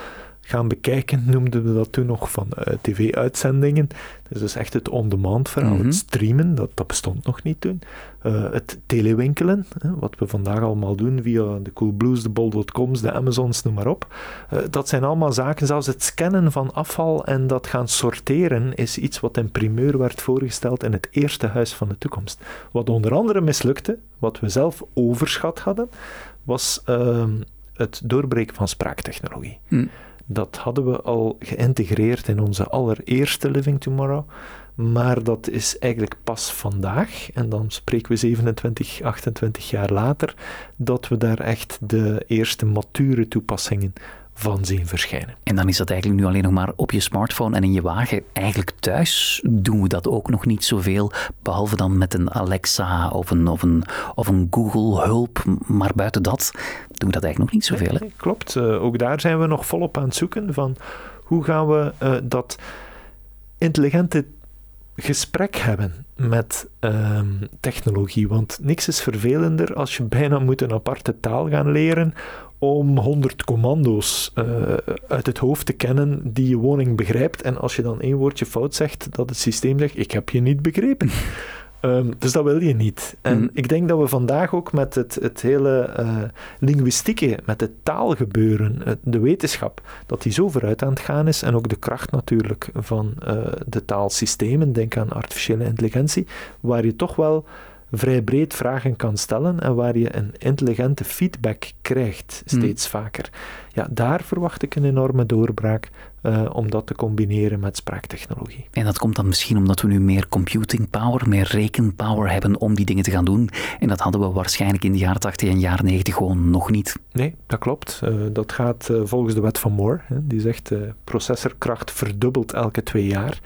gaan bekijken, noemden we dat toen nog van uh, tv-uitzendingen. Dus dat is echt het on-demand verhaal, het mhm. streamen, dat, dat bestond nog niet toen. Uh, het telewinkelen, hè, wat we vandaag allemaal doen via de Coolblues, de Bol.coms, de Amazons, noem maar op. Uh, dat zijn allemaal zaken, zelfs het scannen van afval en dat gaan sorteren is iets wat in primeur werd voorgesteld in het eerste huis van de toekomst. Wat onder andere mislukte, wat we zelf overschat hadden, was ehm, het doorbreken van spraaktechnologie. Mm. Dat hadden we al geïntegreerd in onze allereerste Living Tomorrow. Maar dat is eigenlijk pas vandaag, en dan spreken we 27, 28 jaar later, dat we daar echt de eerste mature toepassingen van zien verschijnen. En dan is dat eigenlijk nu alleen nog maar op je smartphone en in je wagen. Eigenlijk thuis doen we dat ook nog niet zoveel, behalve dan met een Alexa of een, of een, of een Google hulp. Maar buiten dat doen we dat eigenlijk nog niet zoveel. Nee, klopt, uh, ook daar zijn we nog volop aan het zoeken van hoe gaan we uh, dat intelligente gesprek hebben met um, technologie. Want niks is vervelender als je bijna moet een aparte taal gaan leren om 100 commando's uh, uit het hoofd te kennen die je woning begrijpt. En als je dan één woordje fout zegt, dat het systeem zegt: Ik heb je niet begrepen. Um, dus dat wil je niet. En mm. ik denk dat we vandaag ook met het, het hele uh, linguïstieke, met het taalgebeuren, de wetenschap, dat die zo vooruit aan het gaan is. En ook de kracht natuurlijk van uh, de taalsystemen, denk aan artificiële intelligentie, waar je toch wel vrij breed vragen kan stellen en waar je een intelligente feedback krijgt, hmm. steeds vaker. Ja, daar verwacht ik een enorme doorbraak uh, om dat te combineren met spraaktechnologie. En dat komt dan misschien omdat we nu meer computing power, meer rekenpower hebben om die dingen te gaan doen. En dat hadden we waarschijnlijk in de jaren 80 en jaren 90 gewoon nog niet. Nee, dat klopt. Uh, dat gaat uh, volgens de wet van Moore. Hè. Die zegt processorkracht verdubbelt elke twee jaar.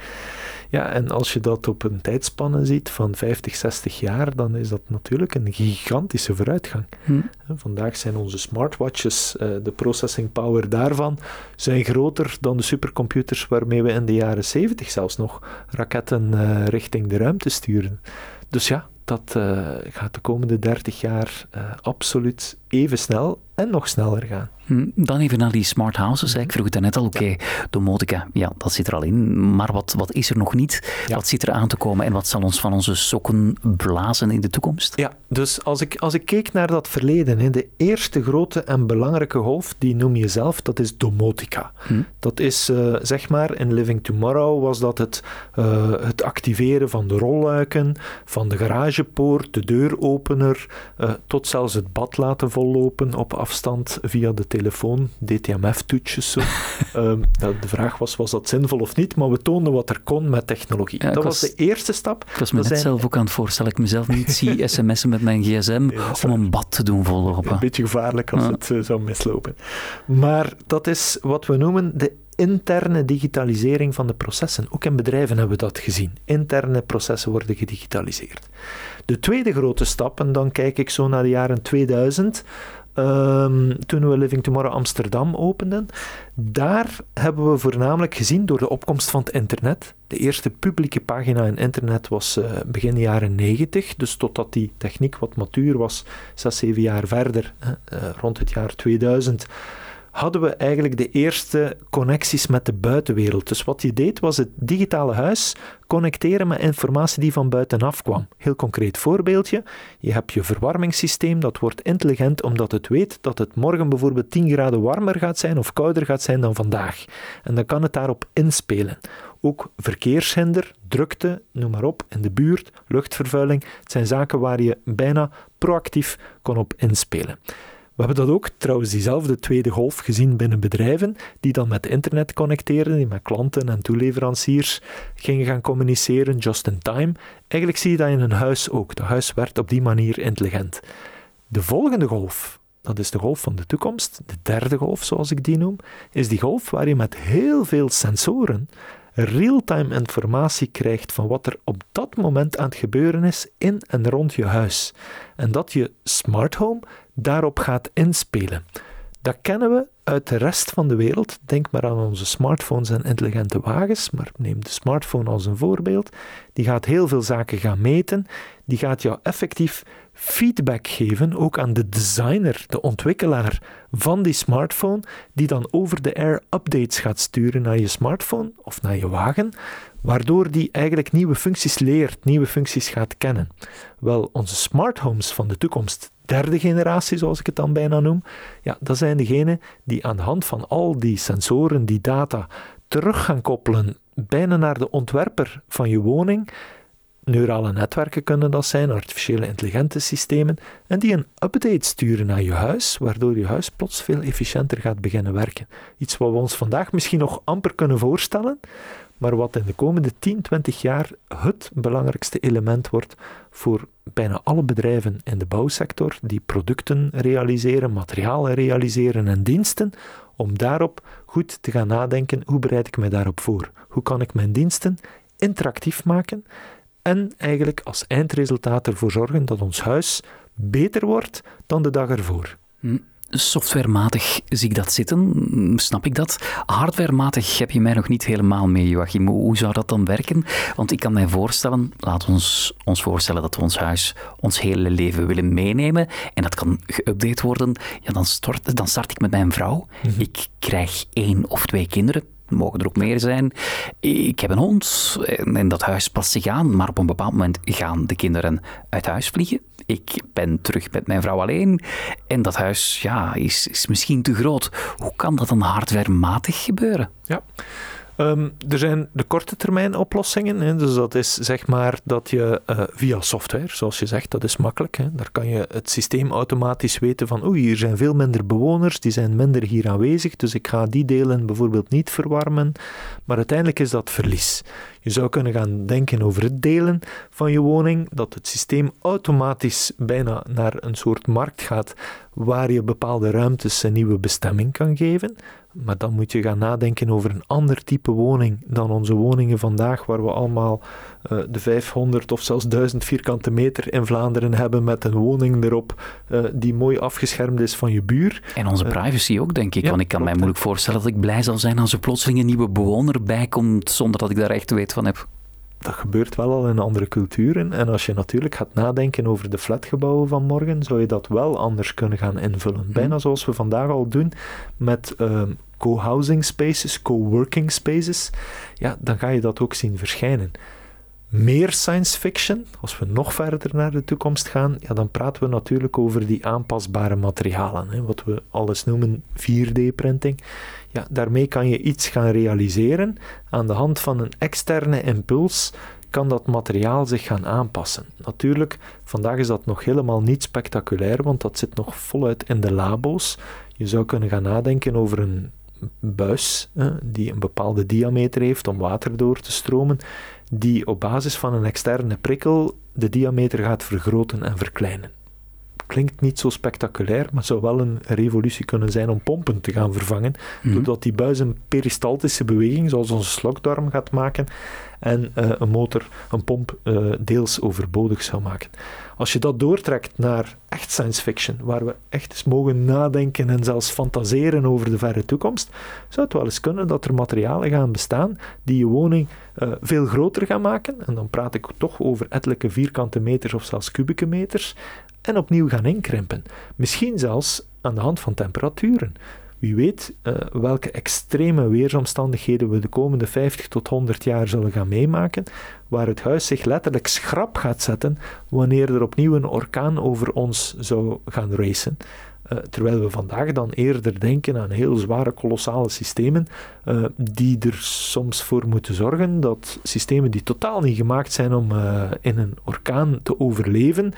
Ja, en als je dat op een tijdspanne ziet van 50, 60 jaar, dan is dat natuurlijk een gigantische vooruitgang. Hm. Vandaag zijn onze smartwatches, uh, de processing power daarvan, zijn groter dan de supercomputers waarmee we in de jaren 70 zelfs nog raketten uh, richting de ruimte sturen. Dus ja, dat uh, gaat de komende 30 jaar absoluut even snel en nog sneller gaan. Hm, dan even naar die smart houses. Ik vroeg het net al, oké, okay, domotica, ja, dat zit er al in. Maar wat, wat is er nog niet? Wat zit er aan te komen en wat zal ons van onze sokken blazen in de toekomst? Ja, dus als ik, als ik keek naar dat verleden, hè, de eerste grote en belangrijke golf, die noem je zelf, dat is domotica. Hm. Dat is, uh, zeg maar, in Living Tomorrow was dat het, uh, het activeren van de rolluiken, van de garagepoort, de deuropener, uh, tot zelfs het bad laten vollopen op afstand via de telefoon, DTMF-toetjes. um, de vraag was, was dat zinvol of niet? Maar we toonden wat er kon met technologie. dat was, de eerste stap. Ik was me net zelf ook aan het voorstellen. Ik mezelf niet zie sms'en met mijn gsm om een bad te doen vollopen. Een beetje gevaarlijk als het uh, zou mislopen. Maar dat is wat we noemen de interne digitalisering van de processen. Ook in bedrijven hebben we dat gezien. Interne processen worden gedigitaliseerd. De tweede grote stap, en dan kijk ik zo naar de jaren 2000, Um, toen we Living Tomorrow Amsterdam openden. Daar hebben we voornamelijk gezien door de opkomst van het internet. De eerste publieke pagina in internet was uh, begin jaren 90, dus totdat die techniek wat matuur was, zes, zeven jaar verder, uh, rond het jaar 2000, hadden we eigenlijk de eerste connecties met de buitenwereld. Dus wat je deed was het digitale huis connecteren met informatie die van buitenaf kwam. Heel concreet voorbeeldje: je hebt je verwarmingssysteem, dat wordt intelligent omdat het weet dat het morgen bijvoorbeeld 10 graden warmer gaat zijn of kouder gaat zijn dan vandaag. En dan kan het daarop inspelen. Ook verkeershinder, drukte, noem maar op, in de buurt, luchtvervuiling. Het zijn zaken waar je bijna proactief kon op inspelen. We hebben dat ook, trouwens, diezelfde tweede golf gezien binnen bedrijven, die dan met internet connecteerden, die met klanten en toeleveranciers gingen gaan communiceren, just in time. Eigenlijk zie je dat in een huis ook. De huis werd op die manier intelligent. De volgende golf, dat is de golf van de toekomst, de derde golf zoals ik die noem, is die golf waar je met heel veel sensoren real-time informatie krijgt van wat er op dat moment aan het gebeuren is in en rond je huis. En dat je smart home daarop gaat inspelen. Dat kennen we uit de rest van de wereld. Denk maar aan onze smartphones en intelligente wagens, maar neem de smartphone als een voorbeeld. Die gaat heel veel zaken gaan meten. Die gaat jou effectief feedback geven, ook aan de designer, de ontwikkelaar van die smartphone, die dan over de air updates gaat sturen naar je smartphone of naar je wagen, waardoor die eigenlijk nieuwe functies leert, nieuwe functies gaat kennen. Wel, onze smart homes van de toekomst, derde generatie zoals ik het dan bijna noem, ja, dat zijn degenen die aan de hand van al die sensoren, die data, terug gaan koppelen bijna naar de ontwerper van je woning Neurale netwerken kunnen dat zijn, artificiële intelligente systemen, en die een update sturen naar je huis, waardoor je huis plots veel efficiënter gaat beginnen werken. Iets wat we ons vandaag misschien nog amper kunnen voorstellen, maar wat in de komende 10, 20 jaar het belangrijkste element wordt voor bijna alle bedrijven in de bouwsector die producten realiseren, materialen realiseren en diensten, om daarop goed te gaan nadenken, hoe bereid ik mij daarop voor? Hoe kan ik mijn diensten interactief maken en eigenlijk als eindresultaat ervoor zorgen dat ons huis beter wordt dan de dag ervoor. Hm. Softwarematig zie ik dat zitten, snap ik dat. Hardwarematig heb je mij nog niet helemaal mee, Joachim. Hoe zou dat dan werken? Want ik kan mij voorstellen, laten we ons, ons voorstellen dat we ons huis ons hele leven willen meenemen en dat kan geüpdate worden. Ja, dan, start, dan start ik met mijn vrouw. Mhm. Ik krijg één of twee kinderen mogen er ook meer zijn. Ik heb een hond en dat huis past zich aan, maar op een bepaald moment gaan de kinderen uit huis vliegen. Ik ben terug met mijn vrouw alleen en dat huis ja, is, is misschien te groot. Hoe kan dat dan hardwarematig gebeuren? Ja. Ehm, er zijn de korte termijn oplossingen. Hè. Dus dat is zeg maar dat je uh, via software, zoals je zegt, dat is makkelijk. Hè. Daar kan je het systeem automatisch weten van oei, hier zijn veel minder bewoners, die zijn minder hier aanwezig, dus ik ga die delen bijvoorbeeld niet verwarmen. Maar uiteindelijk is dat verlies. Je zou kunnen gaan denken over het delen van je woning, dat het systeem automatisch bijna naar een soort markt gaat waar je bepaalde ruimtes een nieuwe bestemming kan geven. Maar dan moet je gaan nadenken over een ander type woning dan onze woningen vandaag, waar we allemaal uh, de 500 of zelfs 1000 vierkante meter in Vlaanderen hebben met een woning erop uh, die mooi afgeschermd is van je buur. En onze eh, privacy ook, denk ik. want ik kan mij moeilijk voorstellen dat ik blij zal zijn als er plotseling een nieuwe bewoner bij komt zonder dat ik daar echt weet van heb dat gebeurt wel al in andere culturen. En als je natuurlijk gaat nadenken over de flatgebouwen van morgen, zou je dat wel anders kunnen gaan invullen. Mhm. Bijna zoals we vandaag al doen met uh, co-housing spaces, co-working spaces. Ja, dan ga je dat ook zien verschijnen. Meer science fiction, als we nog verder naar de toekomst gaan, ja, dan praten we natuurlijk over die aanpasbare materialen. Hè, wat we alles noemen 4D-printing. Ja, daarmee kan je iets gaan realiseren. Aan de hand van een externe impuls kan dat materiaal zich gaan aanpassen. Natuurlijk, vandaag is dat nog helemaal niet spectaculair, want dat zit nog voluit in de labo's. Je zou kunnen gaan nadenken over een buis die een bepaalde diameter heeft om water door te stromen, die op basis van een externe prikkel de diameter gaat vergroten en verkleinen klinkt niet zo spectaculair, maar zou wel een revolutie kunnen zijn om pompen te gaan vervangen. Mhm. Doordat die buis een peristaltische beweging, zoals onze slokdarm, gaat maken en uh, een motor, een pomp, uh, deels overbodig zou maken. Als je dat doortrekt naar echt science fiction, waar we echt eens mogen nadenken en zelfs fantaseren over de verre toekomst, zou het wel eens kunnen dat er materialen gaan bestaan die je woning uh, veel groter gaan maken. En dan praat ik toch over ettelijke vierkante meters of zelfs kubieke meters en opnieuw gaan inkrimpen. Misschien zelfs aan de hand van temperaturen. Wie weet uh, welke extreme weersomstandigheden we de komende 50 tot 100 jaar zullen gaan meemaken, waar het huis zich letterlijk schrap gaat zetten wanneer er opnieuw een orkaan over ons zou gaan racen. Uh, terwijl we vandaag dan eerder denken aan heel zware, kolossale systemen, uh, die er soms voor moeten zorgen dat systemen die totaal niet gemaakt zijn om in een orkaan te overleven,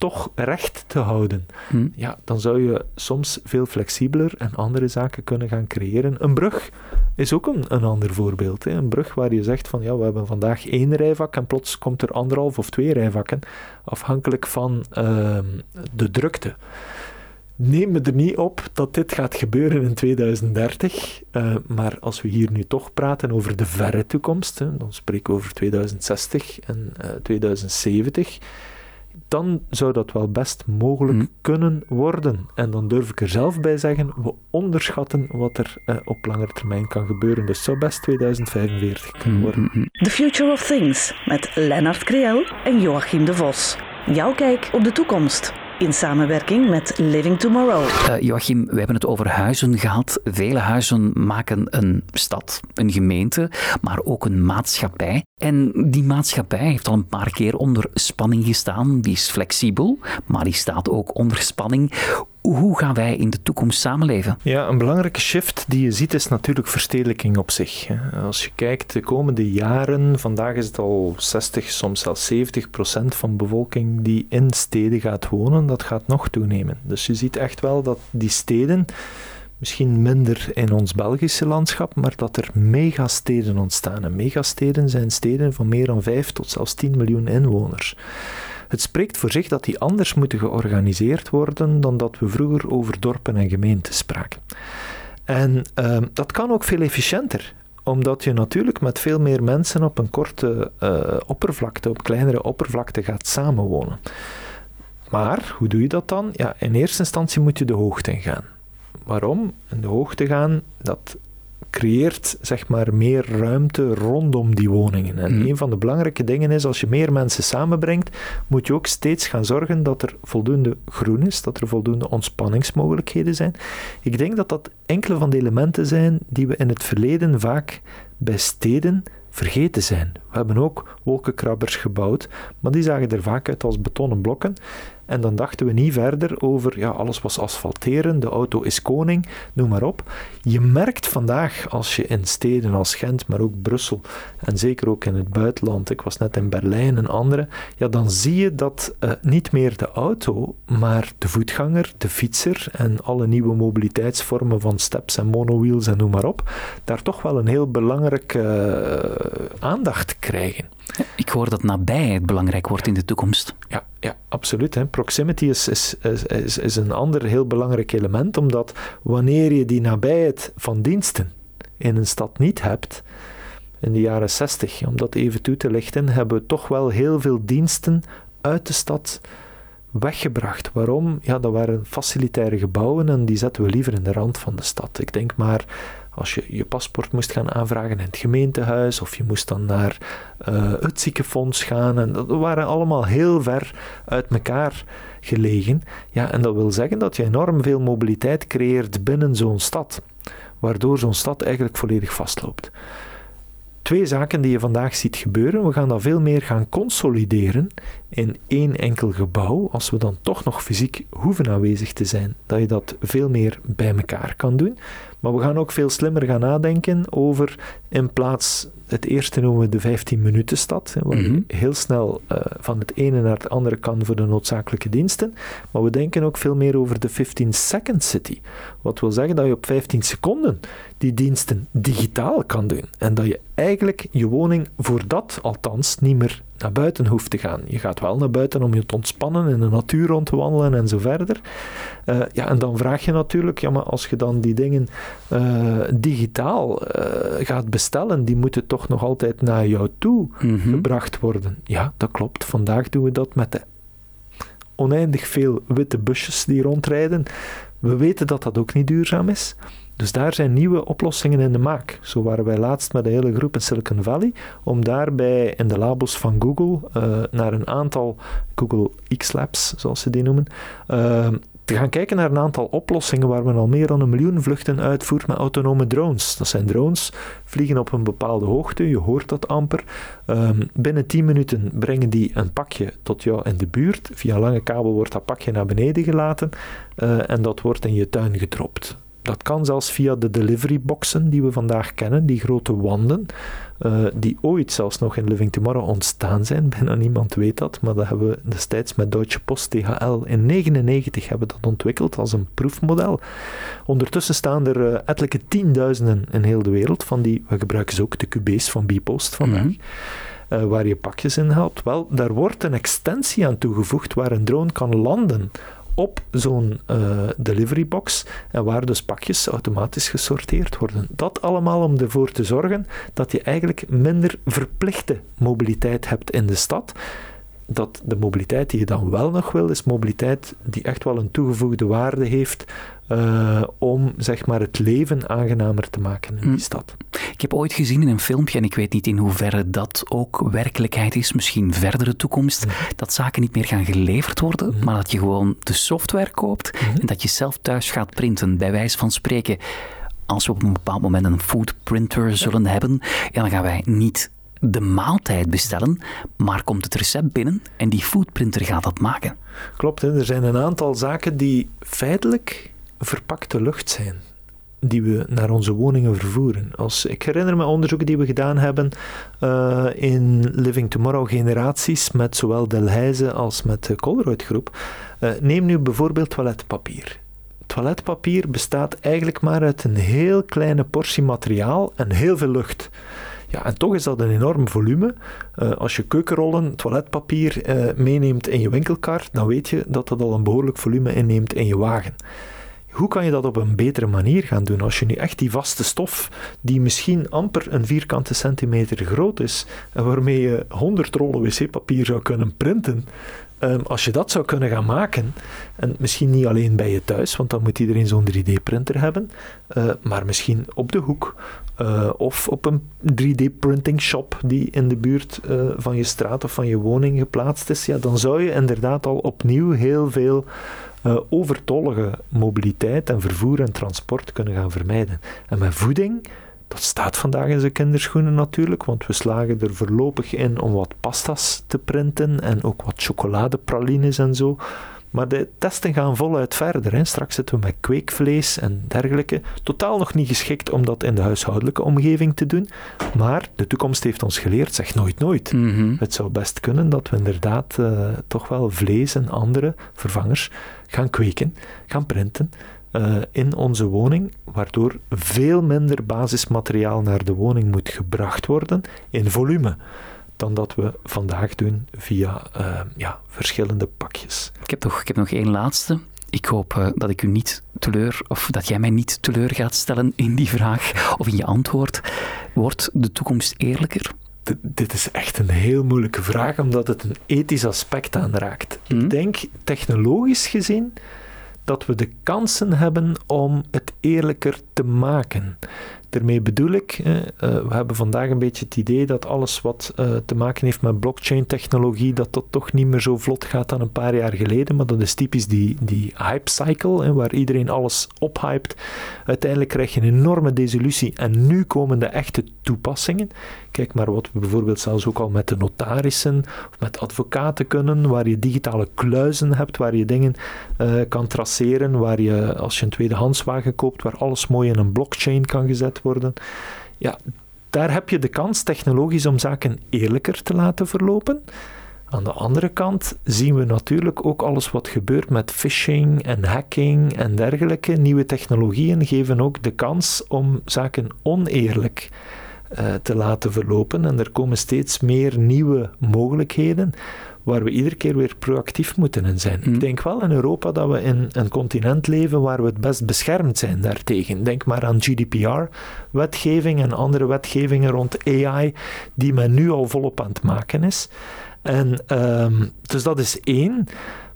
toch recht te houden. Hm. Ja, dan zou je soms veel flexibeler en andere zaken kunnen gaan creëren. Een brug is ook een, een ander voorbeeld. Hè. Een brug waar je zegt van ja, we hebben vandaag één rijvak en plots komt er anderhalf of twee rijvakken, afhankelijk van uh, de drukte. Neem me er niet op dat dit gaat gebeuren in 2030, uh, eh, maar als we hier nu toch praten over de verre toekomst, hè, dan spreek ik over 2060 en uh, 2070 dan zou dat wel best mogelijk mm. kunnen worden. En dan durf ik er zelf bij zeggen, we onderschatten wat er uh, op langere termijn kan gebeuren. Dus zou best 2045 kunnen mm, worden. Mm, The Future of Things met Lennart Creel en Joachim de Vos. Jouw kijk op de toekomst in samenwerking met Living Tomorrow. Uh, Joachim, we hebben het over huizen gehad. Vele huizen maken een stad, een gemeente, maar ook een maatschappij. En die maatschappij heeft al een paar keer onder spanning gestaan. Die is flexibel, maar die staat ook onder spanning. Hoe gaan wij in de toekomst samenleven? Ja, een belangrijke shift die je ziet is natuurlijk verstedelijking op zich. Als je kijkt de komende jaren, vandaag is het al 60, soms zelfs 70 procent van bevolking die in steden gaat wonen, dat gaat nog toenemen. Dus je ziet echt wel dat die steden misschien minder in ons Belgische landschap, maar dat er megasteden ontstaan. En megasteden zijn steden van meer dan 5 tot zelfs 10 miljoen inwoners. Het spreekt voor zich dat die anders moeten georganiseerd worden dan dat we vroeger over dorpen en gemeenten spraken. En uh, dat kan ook veel efficiënter omdat je natuurlijk met veel meer mensen op een korte uh, oppervlakte, op kleinere oppervlakte gaat samenwonen. Maar hoe doe je dat dan? Ja, in eerste instantie moet je de hoogte ingaan. Waarom? In de hoogte gaan, dat creëert zeg maar meer ruimte rondom die woningen. En mm. een van de belangrijke dingen is, als je meer mensen samenbrengt, moet je ook steeds gaan zorgen dat er voldoende groen is, dat er voldoende ontspanningsmogelijkheden zijn. Ik denk dat dat enkele van de elementen zijn die we in het verleden vaak bij steden vergeten zijn. We hebben ook wolkenkrabbers gebouwd, maar die zagen er vaak uit als betonnen blokken. En dan dachten we niet verder over, ja, alles was asfalteren, de auto is koning, noem maar op. Je merkt vandaag, als je in steden als Gent, maar ook Brussel en zeker ook in het buitenland, ik was net in Berlijn en andere, ja, dan zie je dat uh, niet meer de auto, maar de voetganger, de fietser en alle nieuwe mobiliteitsvormen van steps en monowheels en noem maar op, daar toch wel een heel belangrijke uh, aandacht krijgen. Ik hoor dat nabijheid belangrijk wordt in de toekomst. Ja, ja absoluut. Hè. Proximity is, is, is, is een ander heel belangrijk element, omdat wanneer je die nabijheid van diensten in een stad niet hebt, in de jaren 60, om dat even toe te lichten, hebben we toch wel heel veel diensten uit de stad weggebracht. Waarom? Ja, dat waren facilitaire gebouwen en die zetten we liever in de rand van de stad. Ik denk maar als je je paspoort moest gaan aanvragen in het gemeentehuis, of je moest dan naar uh, het ziekenfonds gaan. En dat waren allemaal heel ver uit elkaar gelegen. Ja, en dat wil zeggen dat je enorm veel mobiliteit creëert binnen zo'n stad, waardoor zo'n stad eigenlijk volledig vastloopt twee zaken die je vandaag ziet gebeuren. We gaan dat veel meer gaan consolideren in één enkel gebouw. Als we dan toch nog fysiek hoeven aanwezig te zijn, dat je dat veel meer bij elkaar kan doen. Maar we gaan ook veel slimmer gaan nadenken over in plaats, het eerste noemen we de 15 minuten stad, waar je mhm. heel snel uh, van het ene naar het andere kan voor de noodzakelijke diensten. Maar we denken ook veel meer over de 15 second city. Wat wil zeggen dat je op 15 seconden die diensten digitaal kan doen. En dat je eigenlijk je woning voor dat althans niet meer naar buiten hoeft te gaan. Je gaat wel naar buiten om je te ontspannen, in de natuur rond te wandelen en zo verder. Uh, ja, en dan vraag je natuurlijk, ja, maar als je dan die dingen uh, digitaal uh, gaat bestellen, die moeten toch nog altijd naar jou toe mm -hmm. gebracht worden. Ja, dat klopt. Vandaag doen we dat met de oneindig veel witte busjes die rondrijden. We weten dat dat ook niet duurzaam is. Dus daar zijn nieuwe oplossingen in de maak. Zo waren wij laatst met een hele groep in Silicon Valley om daarbij in de labos van Google uh, naar een aantal Google X-Labs, zoals ze die noemen, uh, te gaan kijken naar een aantal oplossingen waar men al meer dan een miljoen vluchten uitvoert met autonome drones. Dat zijn drones, vliegen op een bepaalde hoogte, je hoort dat amper. Um, binnen 10 minuten brengen die een pakje tot jou in de buurt. Via een lange kabel wordt dat pakje naar beneden gelaten uh, en dat wordt in je tuin gedropt. Dat kan zelfs via de delivery boxen die we vandaag kennen, die grote wanden, uh, die ooit zelfs nog in Living Tomorrow ontstaan zijn. Bijna niemand weet dat, maar dat hebben we destijds met Deutsche Post DHL in 1999 hebben dat ontwikkeld als een proefmodel. Ondertussen staan er uh, ettelijke tienduizenden in heel de wereld van die, we gebruiken ze ook, de QB's van Bpost vandaag. Mm -hmm. uh, waar je pakjes in helpt. Wel, daar wordt een extensie aan toegevoegd waar een drone kan landen op zo'n uh, delivery box en waar dus pakjes automatisch gesorteerd worden. Dat allemaal om ervoor te zorgen dat je eigenlijk minder verplichte mobiliteit hebt in de stad. Dat de mobiliteit die je dan wel nog wil, is mobiliteit die echt wel een toegevoegde waarde heeft uh, om zeg maar, het leven aangenamer te maken in die mm. stad. Ik heb ooit gezien in een filmpje, en ik weet niet in hoeverre dat ook werkelijkheid is, misschien verdere toekomst, mm. dat zaken niet meer gaan geleverd worden, mm. maar dat je gewoon de software koopt en dat je zelf thuis gaat printen, bij wijze van spreken. Als we op een bepaald moment een foodprinter zullen hebben, ja, dan gaan wij niet de maaltijd bestellen, maar komt het recept binnen en die foodprinter gaat dat maken. Klopt, hè? er zijn een aantal zaken die feitelijk verpakte lucht zijn die we naar onze woningen vervoeren. Als, ik herinner me onderzoeken die we gedaan hebben uh, in Living Tomorrow generaties met zowel Delhaize als met de Colruyt groep. Uh, neem nu bijvoorbeeld toiletpapier. Toiletpapier bestaat eigenlijk maar uit een heel kleine portie materiaal en heel veel lucht. Ja, en toch is dat een enorm volume. Uh, als je keukenrollen, toiletpapier meeneemt in je winkelkar, dan weet je dat dat al een behoorlijk volume inneemt in je wagen. Hoe kan je dat op een betere manier gaan doen? Als je nu echt die vaste stof, die misschien amper een vierkante centimeter groot is, en waarmee je 100 rollen wc-papier zou kunnen printen, Um, als je dat zou kunnen gaan maken, en misschien niet alleen bij je thuis, want dan moet iedereen zo'n 3D-printer hebben, uh, maar misschien op de hoek uh, of op een 3D-printing shop die in de buurt uh, van je straat of van je woning geplaatst is, ja, dan zou je inderdaad al opnieuw heel veel uh, overtollige mobiliteit en vervoer en transport kunnen gaan vermijden. En met voeding, dat staat vandaag in zijn kinderschoenen natuurlijk, want we slagen er voorlopig in om wat pasta's te printen en ook wat chocoladepralines en zo. Maar de testen gaan voluit verder. Hè. Straks zitten we met kweekvlees en dergelijke. Totaal nog niet geschikt om dat in de huishoudelijke omgeving te doen. Maar de toekomst heeft ons geleerd, zeg nooit nooit. Mm -hmm. Het zou best kunnen dat we inderdaad uh, toch wel vlees en andere vervangers gaan kweken, gaan printen. Uh, in onze woning, waardoor veel minder basismateriaal naar de woning moet gebracht worden in volume dan dat we vandaag doen via uh, ja, verschillende pakjes. Ik heb, nog, ik heb nog één laatste. Ik hoop uh, dat ik u niet teleur, of dat jij mij niet teleur gaat stellen in die vraag of in je antwoord. Wordt de toekomst eerlijker? D dit is echt een heel moeilijke vraag, omdat het een ethisch aspect aanraakt. Mm. Ik denk, technologisch gezien, dat we de kansen hebben om het eerlijker te maken. Daarmee bedoel ik, uh, we hebben vandaag een beetje het idee dat alles wat uh, te maken heeft met blockchain-technologie, dat dat toch niet meer zo vlot gaat dan een paar jaar geleden. Maar dat is typisch die, die hype-cycle, waar iedereen alles ophypt. Uiteindelijk krijg je een enorme desillusie en nu komen de echte toepassingen. Kijk maar wat we bijvoorbeeld zelfs ook al met de notarissen of met advocaten kunnen, waar je digitale kluizen hebt, waar je dingen uh, kan traceren, waar je als je een tweedehandswagen koopt, waar alles mooi in een blockchain kan gezet worden. Ja, daar heb je de kans technologisch om zaken eerlijker te laten verlopen. Aan de andere kant zien we natuurlijk ook alles wat gebeurt met phishing en hacking en dergelijke. Nieuwe technologieën geven ook de kans om zaken oneerlijk uh, te laten verlopen. En er komen steeds meer nieuwe mogelijkheden waar we iedere keer weer proactief moeten in zijn. Mm. Ik denk wel in Europa dat we in een continent leven waar we het best beschermd zijn daartegen. Denk maar aan GDPR-wetgeving en andere wetgevingen rond AI die men nu al volop aan het maken is. En um, dus dat is één.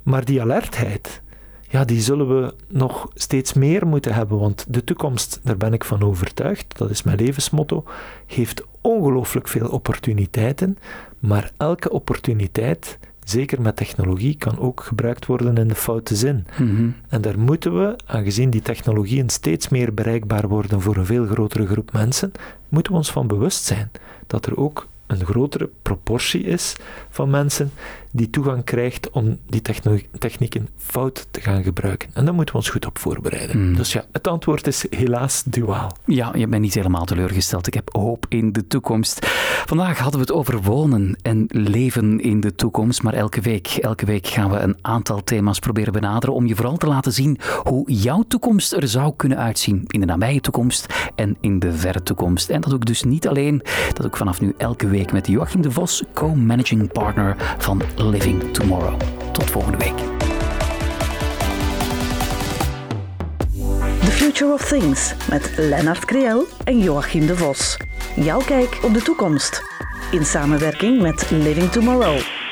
Maar die alertheid, ja, die zullen we nog steeds meer moeten hebben. Want de toekomst, daar ben ik van overtuigd, dat is mijn levensmotto, heeft ongelooflijk veel opportuniteiten. Maar elke opportuniteit zeker met technologie, kan ook gebruikt worden in de foute zin. Mhm. En daar moeten we, aangezien die technologieën steeds meer bereikbaar worden voor een veel grotere groep mensen, moeten we ons van bewust zijn dat er ook een grotere proportie is van mensen die toegang krijgt om die technieken fout te gaan gebruiken. En daar moeten we ons goed op voorbereiden. Hmm. Dus ja, het antwoord is helaas duaal. Ja, je bent niet helemaal teleurgesteld. Ik heb hoop in de toekomst. Vandaag hadden we het over wonen en leven in de toekomst. Maar elke week, elke week gaan we een aantal thema's proberen benaderen om je vooral te laten zien hoe jouw toekomst er zou kunnen uitzien. In de nabije toekomst en in de verre toekomst. En dat doe ik dus niet alleen. Dat doe ik vanaf nu elke week met Joachim de Vos, co-managing partner van Living Tomorrow. Tot volgende week. The Future of Things met Lennart Kriel en Joachim de Vos. Jouw kijk op de toekomst. In samenwerking met Living Tomorrow.